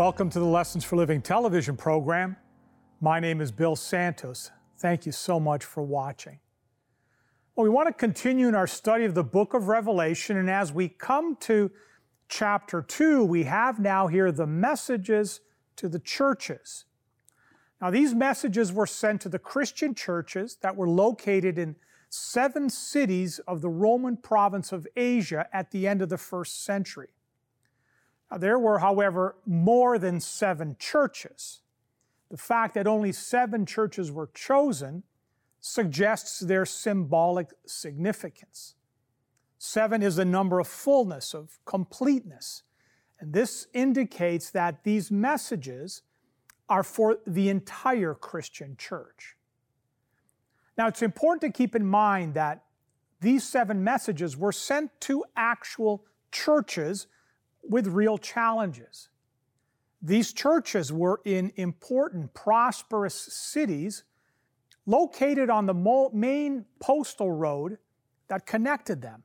Welcome to the Lessons for Living television program. My name is Bill Santos. Thank you so much for watching. Well, we want to continue in our study of the book of Revelation, and as we come to chapter 2, we have now here the messages to the churches. Now, these messages were sent to the Christian churches that were located in seven cities of the Roman province of Asia at the end of the first century. Uh, there were, however, more than seven churches. The fact that only seven churches were chosen suggests their symbolic significance. Seven is the number of fullness, of completeness. And this indicates that these messages are for the entire Christian church. Now, it's important to keep in mind that these seven messages were sent to actual churches with real challenges. These churches were in important, prosperous cities located on the main postal road that connected them.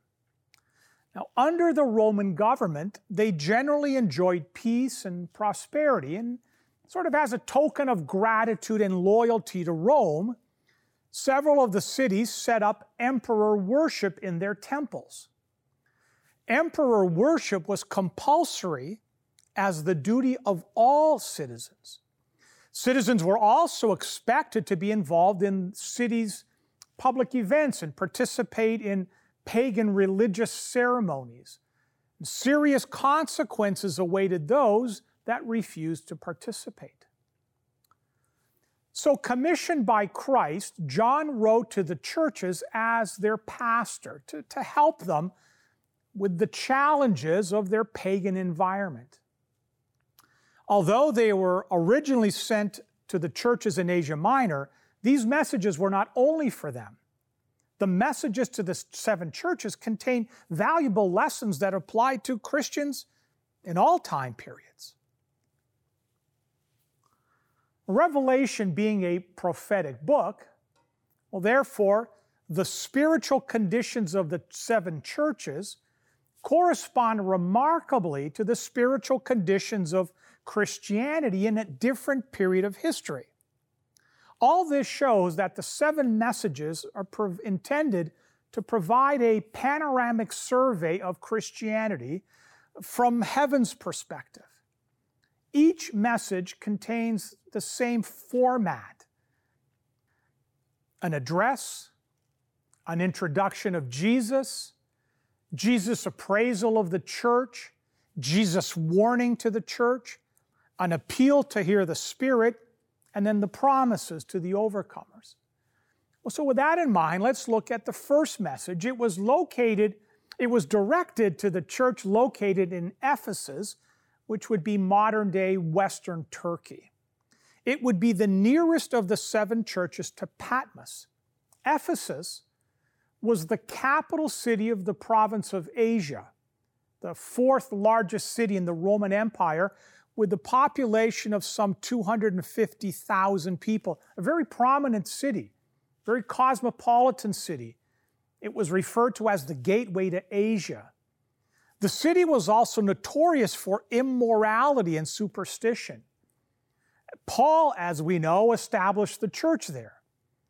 Now, under the Roman government, they generally enjoyed peace and prosperity, and sort of as a token of gratitude and loyalty to Rome, several of the cities set up emperor worship in their temples emperor worship was compulsory as the duty of all citizens. Citizens were also expected to be involved in cities' public events and participate in pagan religious ceremonies. Serious consequences awaited those that refused to participate. So, commissioned by Christ, John wrote to the churches as their pastor to, to help them with the challenges of their pagan environment. Although they were originally sent to the churches in Asia Minor, these messages were not only for them. The messages to the seven churches contain valuable lessons that apply to Christians in all time periods. Revelation being a prophetic book, well, therefore, the spiritual conditions of the seven churches correspond remarkably to the spiritual conditions of Christianity in a different period of history. All this shows that the seven messages are intended to provide a panoramic survey of Christianity from heaven's perspective. Each message contains the same format an address, an introduction of Jesus, Jesus' appraisal of the church, Jesus' warning to the church, an appeal to hear the Spirit, and then the promises to the overcomers. Well, so with that in mind, let's look at the first message. It was located, it was directed to the church located in Ephesus, which would be modern day Western Turkey. It would be the nearest of the seven churches to Patmos. Ephesus was the capital city of the province of Asia, the fourth largest city in the Roman Empire, with a population of some 250,000 people. A very prominent city, very cosmopolitan city. It was referred to as the gateway to Asia. The city was also notorious for immorality and superstition. Paul, as we know, established the church there.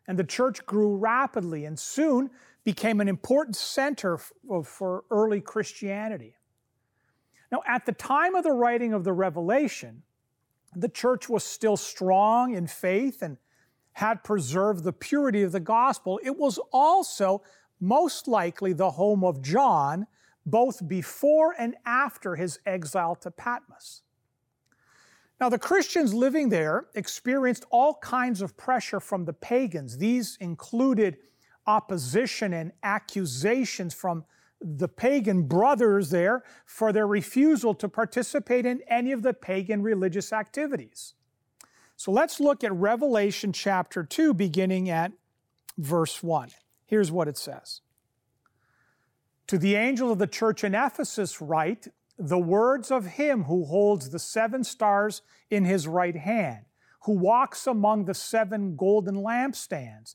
And the church grew rapidly, and soon became an important center for early Christianity. Now, at the time of the writing of the Revelation, the church was still strong in faith and had preserved the purity of the gospel. It was also most likely the home of John, both before and after his exile to Patmos. Now, the Christians living there experienced all kinds of pressure from the pagans. These included opposition and accusations from the pagan brothers there for their refusal to participate in any of the pagan religious activities. So let's look at Revelation chapter 2, beginning at verse 1. Here's what it says To the angel of the church in Ephesus, write the words of him who holds the seven stars in his right hand, who walks among the seven golden lampstands.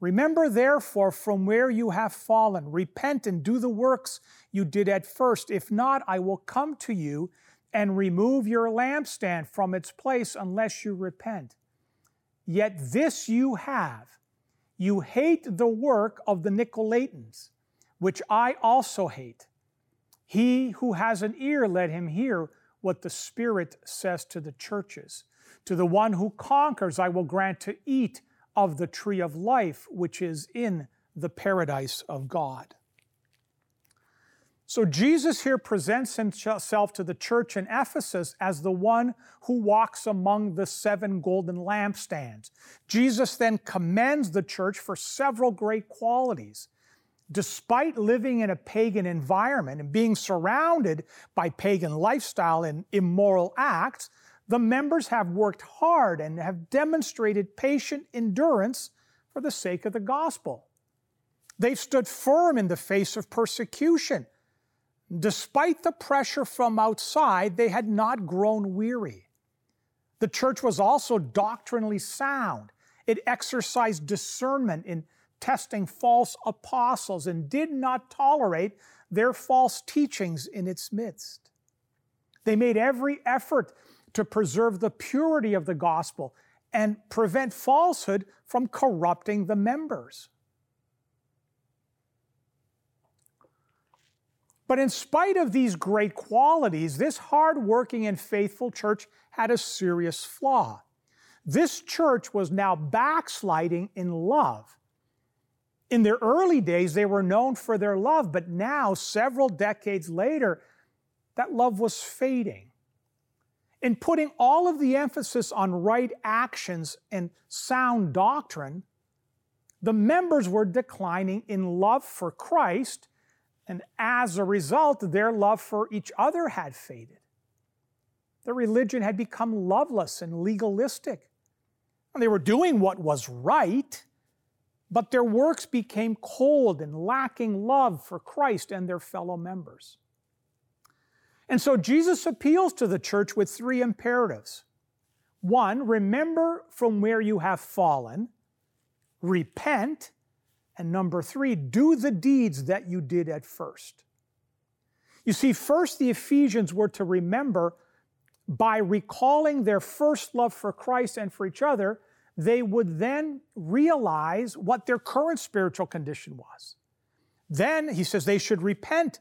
Remember, therefore, from where you have fallen, repent and do the works you did at first. If not, I will come to you and remove your lampstand from its place unless you repent. Yet this you have you hate the work of the Nicolaitans, which I also hate. He who has an ear, let him hear what the Spirit says to the churches. To the one who conquers, I will grant to eat of the tree of life, which is in the paradise of God. So Jesus here presents himself to the church in Ephesus as the one who walks among the seven golden lampstands. Jesus then commends the church for several great qualities. Despite living in a pagan environment and being surrounded by pagan lifestyle and immoral acts, the members have worked hard and have demonstrated patient endurance for the sake of the gospel. They've stood firm in the face of persecution Despite the pressure from outside, they had not grown weary. The church was also doctrinally sound. It exercised discernment in testing false apostles and did not tolerate their false teachings in its midst. They made every effort to preserve the purity of the gospel and prevent falsehood from corrupting the members. But in spite of these great qualities, this hardworking and faithful church had a serious flaw. This church was now backsliding in love. In their early days, they were known for their love, but now, several decades later, that love was fading. In putting all of the emphasis on right actions and sound doctrine, the members were declining in love for Christ and as a result, their love for each other had faded. Their religion had become loveless and legalistic. And they were doing what was right, but their works became cold and lacking love for Christ and their fellow members. And so Jesus appeals to the church with three imperatives. One, remember from where you have fallen, repent, and number three, do the deeds that you did at first. You see, first, the Ephesians were to remember by recalling their first love for Christ and for each other, they would then realize what their current spiritual condition was. Then he says they should repent.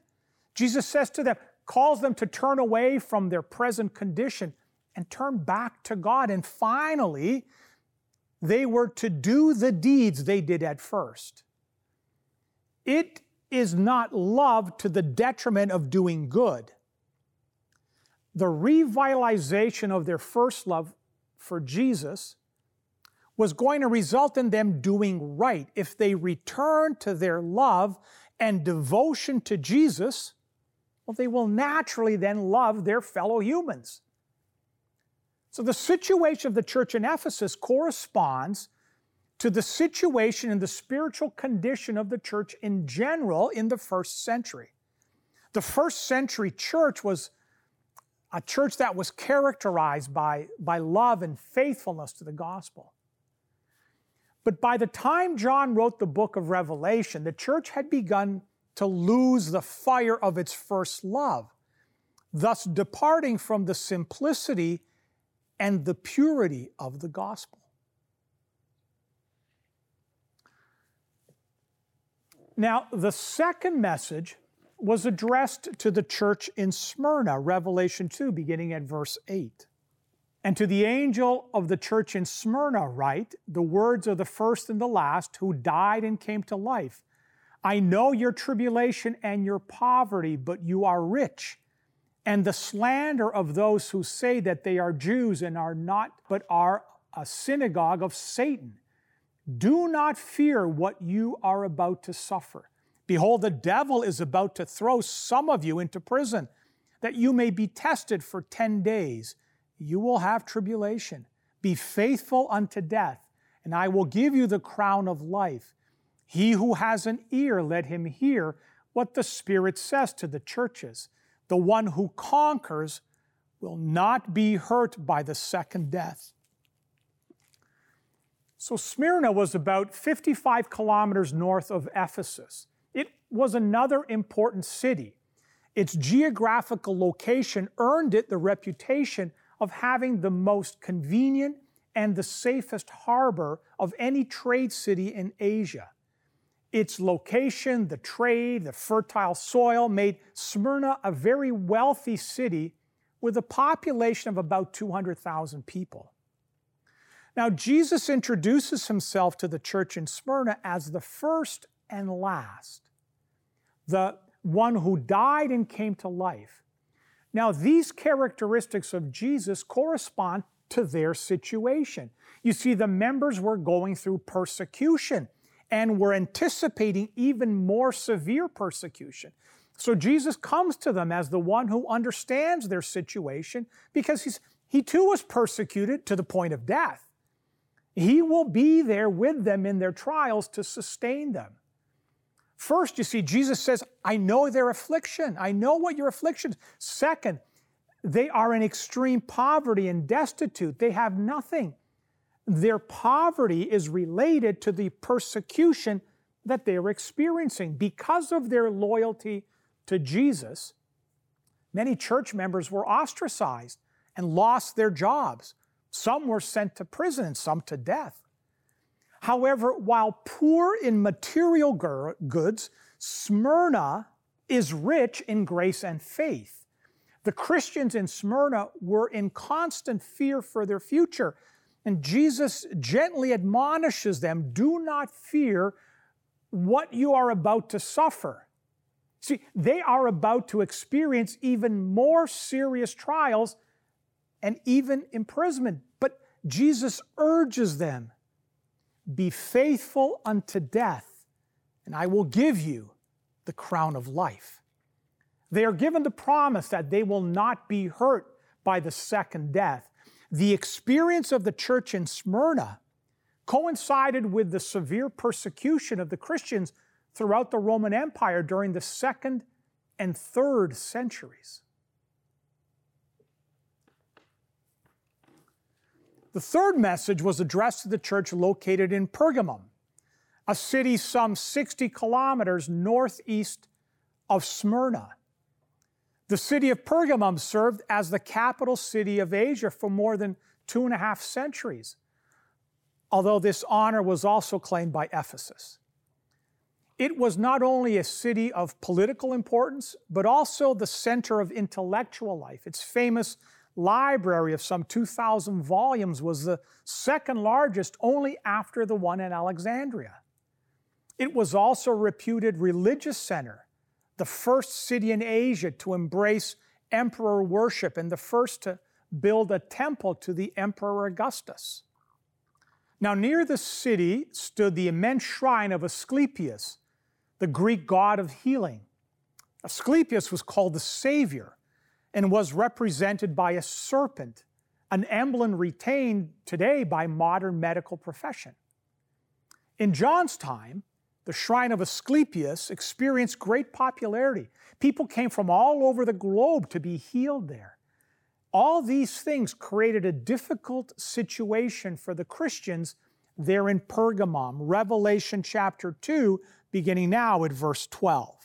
Jesus says to them, calls them to turn away from their present condition and turn back to God. And finally, they were to do the deeds they did at first. It is not love to the detriment of doing good. The revitalization of their first love for Jesus was going to result in them doing right. If they return to their love and devotion to Jesus, well, they will naturally then love their fellow humans. So the situation of the church in Ephesus corresponds to the situation and the spiritual condition of the church in general in the first century. The first century church was a church that was characterized by, by love and faithfulness to the gospel. But by the time John wrote the book of Revelation, the church had begun to lose the fire of its first love, thus departing from the simplicity and the purity of the gospel. Now, the second message was addressed to the church in Smyrna, Revelation 2, beginning at verse 8. And to the angel of the church in Smyrna, write the words of the first and the last who died and came to life. I know your tribulation and your poverty, but you are rich, and the slander of those who say that they are Jews and are not, but are a synagogue of Satan. Do not fear what you are about to suffer. Behold, the devil is about to throw some of you into prison, that you may be tested for 10 days. you will have tribulation. Be faithful unto death, and I will give you the crown of life. He who has an ear, let him hear what the Spirit says to the churches. The one who conquers will not be hurt by the second death. So Smyrna was about 55 kilometers north of Ephesus. It was another important city. Its geographical location earned it the reputation of having the most convenient and the safest harbor of any trade city in Asia. Its location, the trade, the fertile soil made Smyrna a very wealthy city with a population of about 200,000 people. Now, Jesus introduces himself to the church in Smyrna as the first and last, the one who died and came to life. Now, these characteristics of Jesus correspond to their situation. You see, the members were going through persecution and were anticipating even more severe persecution. So Jesus comes to them as the one who understands their situation because he's, he too was persecuted to the point of death. He will be there with them in their trials to sustain them. First, you see, Jesus says, I know their affliction. I know what your affliction is. Second, they are in extreme poverty and destitute. They have nothing. Their poverty is related to the persecution that they're experiencing because of their loyalty to Jesus, many church members were ostracized and lost their jobs. Some were sent to prison and some to death. However, while poor in material goods, Smyrna is rich in grace and faith. The Christians in Smyrna were in constant fear for their future, and Jesus gently admonishes them do not fear what you are about to suffer. See, they are about to experience even more serious trials and even imprisonment. But Jesus urges them be faithful unto death, and I will give you the crown of life. They are given the promise that they will not be hurt by the second death. The experience of the church in Smyrna coincided with the severe persecution of the Christians throughout the Roman Empire during the second and third centuries. The third message was addressed to the church located in Pergamum, a city some 60 kilometers northeast of Smyrna. The city of Pergamum served as the capital city of Asia for more than two and a half centuries, although this honor was also claimed by Ephesus. It was not only a city of political importance, but also the center of intellectual life. Its famous library of some 2,000 volumes was the second largest only after the one in Alexandria. It was also a reputed religious center, the first city in Asia to embrace emperor worship and the first to build a temple to the Emperor Augustus. Now, near the city stood the immense shrine of Asclepius, the Greek god of healing. Asclepius was called the Savior and was represented by a serpent, an emblem retained today by modern medical profession. In John's time, the shrine of Asclepius experienced great popularity. People came from all over the globe to be healed there. All these things created a difficult situation for the Christians there in Pergamum. Revelation chapter 2 beginning now at verse 12.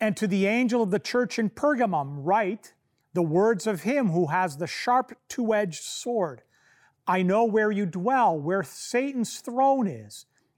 And to the angel of the church in Pergamum, write the words of him who has the sharp two edged sword. I know where you dwell, where Satan's throne is,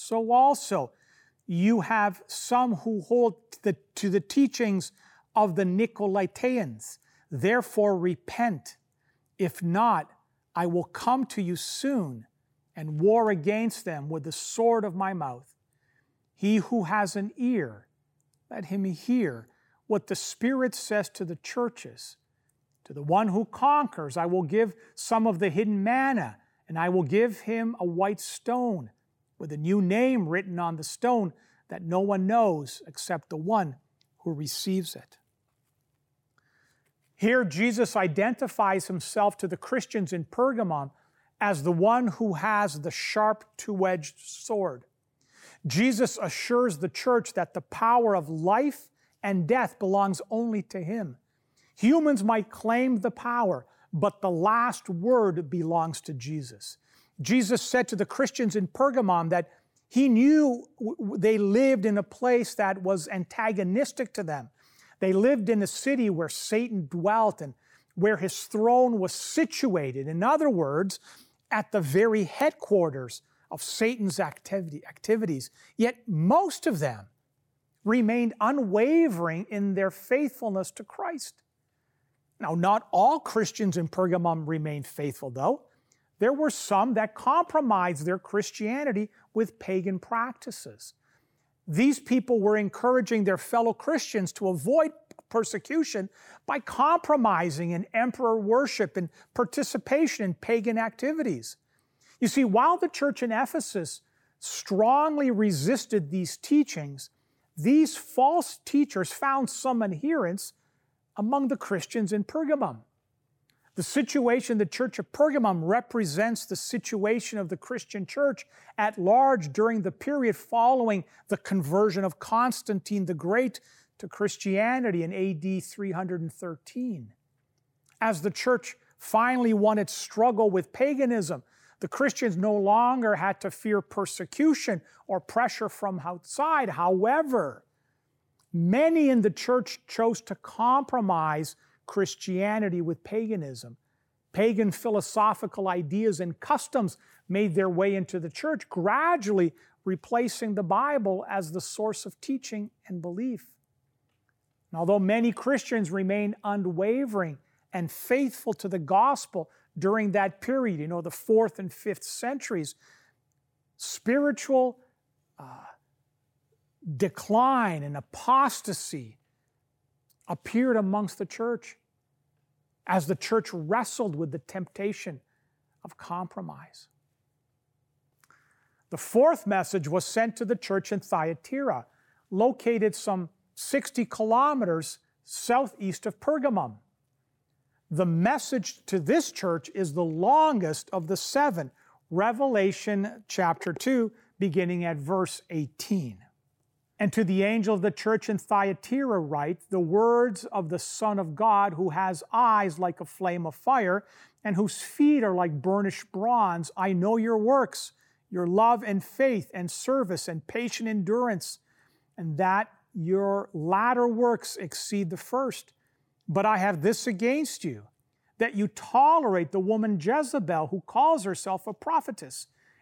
So also, you have some who hold the, to the teachings of the Nicolaitans. Therefore, repent If not, I will come to you soon and war against them with the sword of my mouth. He who has an ear, let him hear what the Spirit says to the churches. To the one who conquers, I will give some of the hidden manna, and I will give him a white stone with a new name written on the stone that no one knows except the one who receives it. Here, Jesus identifies himself to the Christians in Pergamon as the one who has the sharp two edged sword. Jesus assures the church that the power of life and death belongs only to him. Humans might claim the power, but the last word belongs to Jesus. Jesus said to the Christians in Pergamon that he knew they lived in a place that was antagonistic to them. They lived in a city where Satan dwelt and where his throne was situated. In other words, at the very headquarters of Satan's activity, activities. Yet most of them remained unwavering in their faithfulness to Christ. Now, not all Christians in Pergamum remained faithful, though. There were some that compromised their Christianity with pagan practices. These people were encouraging their fellow Christians to avoid persecution by compromising in emperor worship and participation in pagan activities. You see, while the church in Ephesus strongly resisted these teachings, these false teachers found some adherents among the Christians in Pergamum. The situation the church of Pergamum represents the situation of the Christian church at large during the period following the conversion of Constantine the Great to Christianity in AD 313. As the church finally won its struggle with paganism, the Christians no longer had to fear persecution or pressure from outside. However, many in the church chose to compromise Christianity with paganism. Pagan philosophical ideas and customs made their way into the church, gradually replacing the Bible as the source of teaching and belief. And although many Christians remained unwavering and faithful to the gospel during that period, you know, the fourth and fifth centuries, spiritual uh, decline and apostasy appeared amongst the church as the church wrestled with the temptation of compromise. The fourth message was sent to the church in Thyatira, located some 60 kilometers southeast of Pergamum. The message to this church is the longest of the seven, Revelation chapter 2, beginning at verse 18. And to the angel of the church in Thyatira write the words of the Son of God, who has eyes like a flame of fire, and whose feet are like burnished bronze. I know your works, your love and faith and service and patient endurance, and that your latter works exceed the first. But I have this against you, that you tolerate the woman Jezebel, who calls herself a prophetess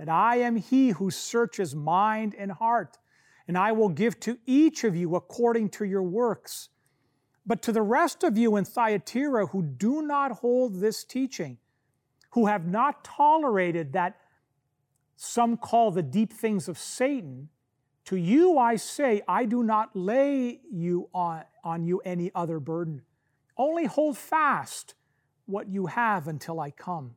that I am he who searches mind and heart, and I will give to each of you according to your works. But to the rest of you in Thyatira who do not hold this teaching, who have not tolerated that some call the deep things of Satan, to you I say, I do not lay you on, on you any other burden. Only hold fast what you have until I come.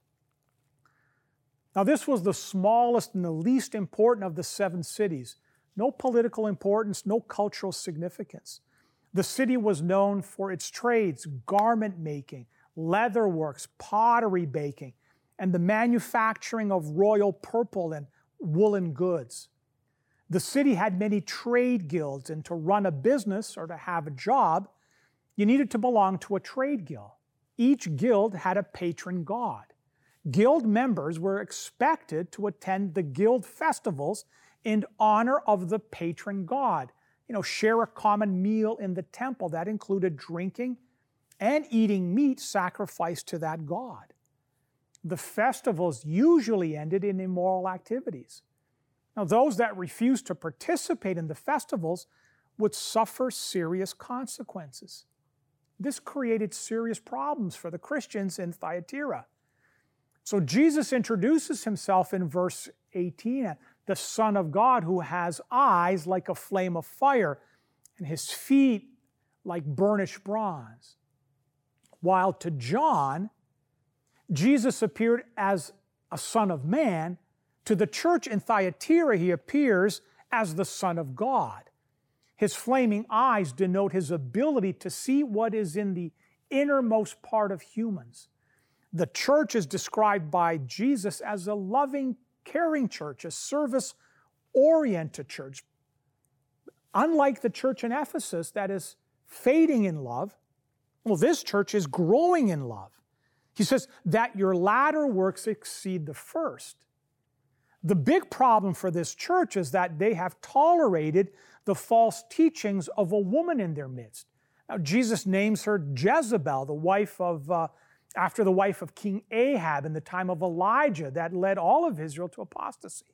Now, this was the smallest and the least important of the seven cities. No political importance, no cultural significance. The city was known for its trades, garment making, leather works, pottery baking, and the manufacturing of royal purple and woolen goods. The city had many trade guilds, and to run a business or to have a job, you needed to belong to a trade guild. Each guild had a patron god. Guild members were expected to attend the guild festivals in honor of the patron god. You know, share a common meal in the temple that included drinking and eating meat sacrificed to that god. The festivals usually ended in immoral activities. Now, those that refused to participate in the festivals would suffer serious consequences. This created serious problems for the Christians in Thyatira. So Jesus introduces himself in verse 18 the Son of God who has eyes like a flame of fire and his feet like burnished bronze. While to John, Jesus appeared as a Son of Man to the church in Thyatira, he appears as the Son of God. His flaming eyes denote his ability to see what is in the innermost part of humans. The church is described by Jesus as a loving, caring church, a service oriented church. Unlike the church in Ephesus that is fading in love, well, this church is growing in love. He says that your latter works exceed the first. The big problem for this church is that they have tolerated the false teachings of a woman in their midst. Now, Jesus names her Jezebel, the wife of, uh, after the wife of King Ahab in the time of Elijah, that led all of Israel to apostasy.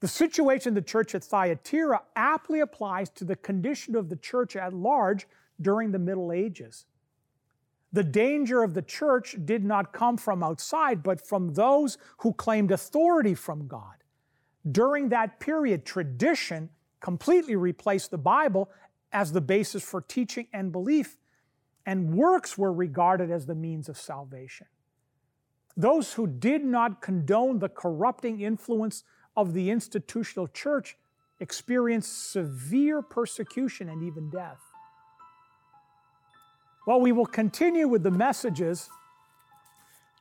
The situation in the church at Thyatira aptly applies to the condition of the church at large during the Middle Ages. The danger of the church did not come from outside, but from those who claimed authority from God. During that period, tradition completely replaced the Bible as the basis for teaching and belief, and works were regarded as the means of salvation. Those who did not condone the corrupting influence of the institutional church experienced severe persecution and even death. Well, we will continue with the messages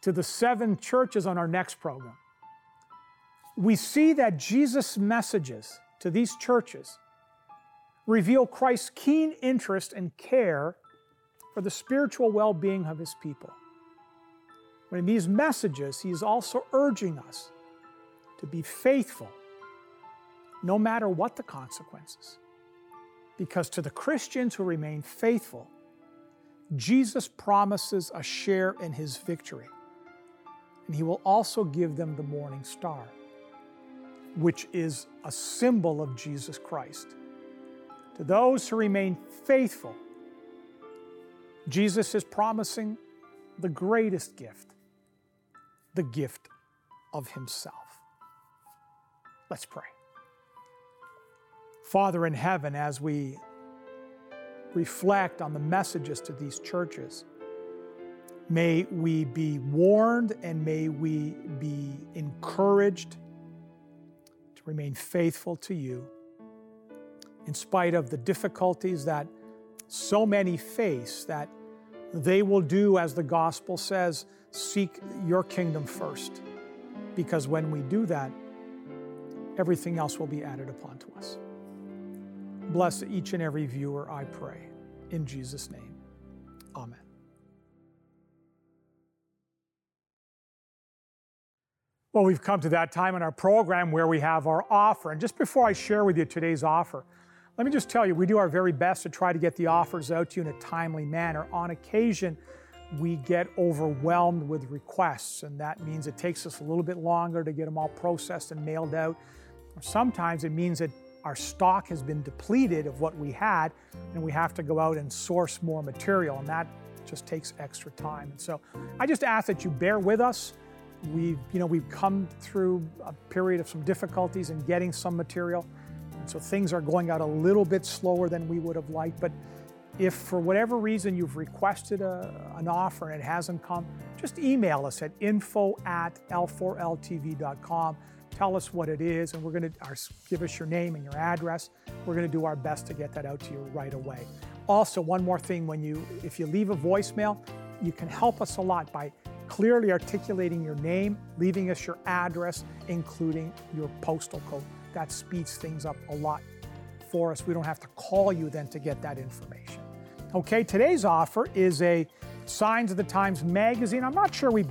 to the seven churches on our next program. We see that Jesus' messages to these churches reveal Christ's keen interest and care for the spiritual well being of his people. But in these messages, he is also urging us to be faithful no matter what the consequences. Because to the Christians who remain faithful, Jesus promises a share in his victory, and he will also give them the morning star, which is a symbol of Jesus Christ. To those who remain faithful, Jesus is promising the greatest gift, the gift of himself. Let's pray. Father in heaven, as we reflect on the messages to these churches. May we be warned and may we be encouraged to remain faithful to you in spite of the difficulties that so many face, that they will do, as the gospel says, seek your kingdom first. Because when we do that, everything else will be added upon to us. Bless each and every viewer, I pray. In Jesus' name, amen. Well, we've come to that time in our program where we have our offer. And just before I share with you today's offer, let me just tell you, we do our very best to try to get the offers out to you in a timely manner. On occasion, we get overwhelmed with requests, and that means it takes us a little bit longer to get them all processed and mailed out. Sometimes it means that our stock has been depleted of what we had, and we have to go out and source more material, and that just takes extra time. And so I just ask that you bear with us. We've, you know, we've come through a period of some difficulties in getting some material, so things are going out a little bit slower than we would have liked. But if for whatever reason you've requested a, an offer and it hasn't come, just email us at info at l4ltv.com. Tell us what it is, and we're going to give us your name and your address. We're going to do our best to get that out to you right away. Also, one more thing: when you, if you leave a voicemail, you can help us a lot by clearly articulating your name, leaving us your address, including your postal code. That speeds things up a lot for us. We don't have to call you then to get that information. Okay, today's offer is a Signs of the Times magazine. I'm not sure we've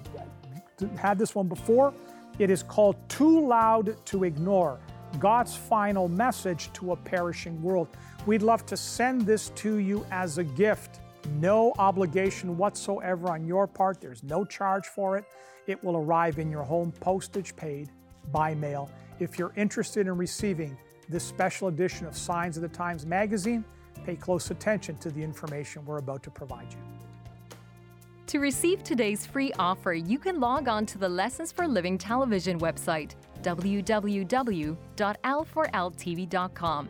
had this one before. It is called Too Loud to Ignore God's Final Message to a Perishing World. We'd love to send this to you as a gift. No obligation whatsoever on your part. There's no charge for it. It will arrive in your home, postage paid by mail. If you're interested in receiving this special edition of Signs of the Times magazine, pay close attention to the information we're about to provide you. To receive today's free offer, you can log on to the Lessons for Living television website, www.l4ltv.com.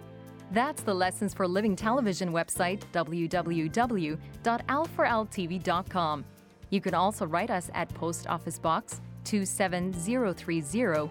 That's the Lessons for Living television website, www.l4ltv.com. You can also write us at Post Office Box 27030,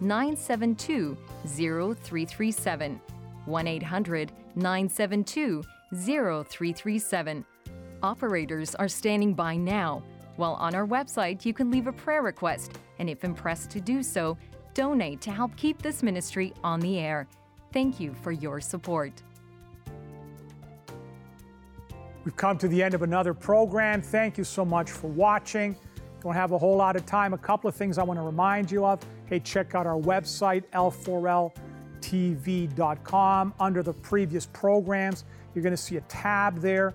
972 0337. 1 800 972 0337. Operators are standing by now. While on our website, you can leave a prayer request, and if impressed to do so, donate to help keep this ministry on the air. Thank you for your support. We've come to the end of another program. Thank you so much for watching. Don't have a whole lot of time. A couple of things I want to remind you of. Hey, check out our website, l4ltv.com. Under the previous programs, you're going to see a tab there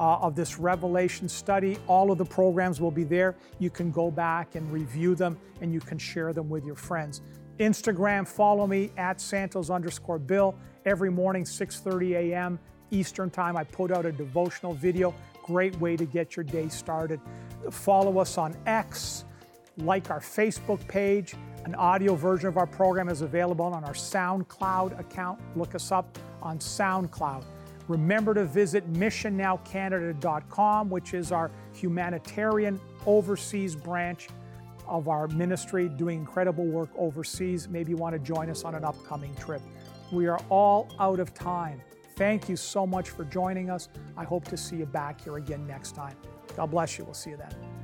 uh, of this Revelation study. All of the programs will be there. You can go back and review them and you can share them with your friends. Instagram, follow me at Santos underscore Bill. Every morning, 6:30 a.m. Eastern Time, I put out a devotional video. Great way to get your day started. Follow us on X, like our Facebook page. An audio version of our program is available on our SoundCloud account. Look us up on SoundCloud. Remember to visit missionnowcanada.com, which is our humanitarian overseas branch of our ministry doing incredible work overseas. Maybe you want to join us on an upcoming trip. We are all out of time. Thank you so much for joining us. I hope to see you back here again next time. God bless you. We'll see you then.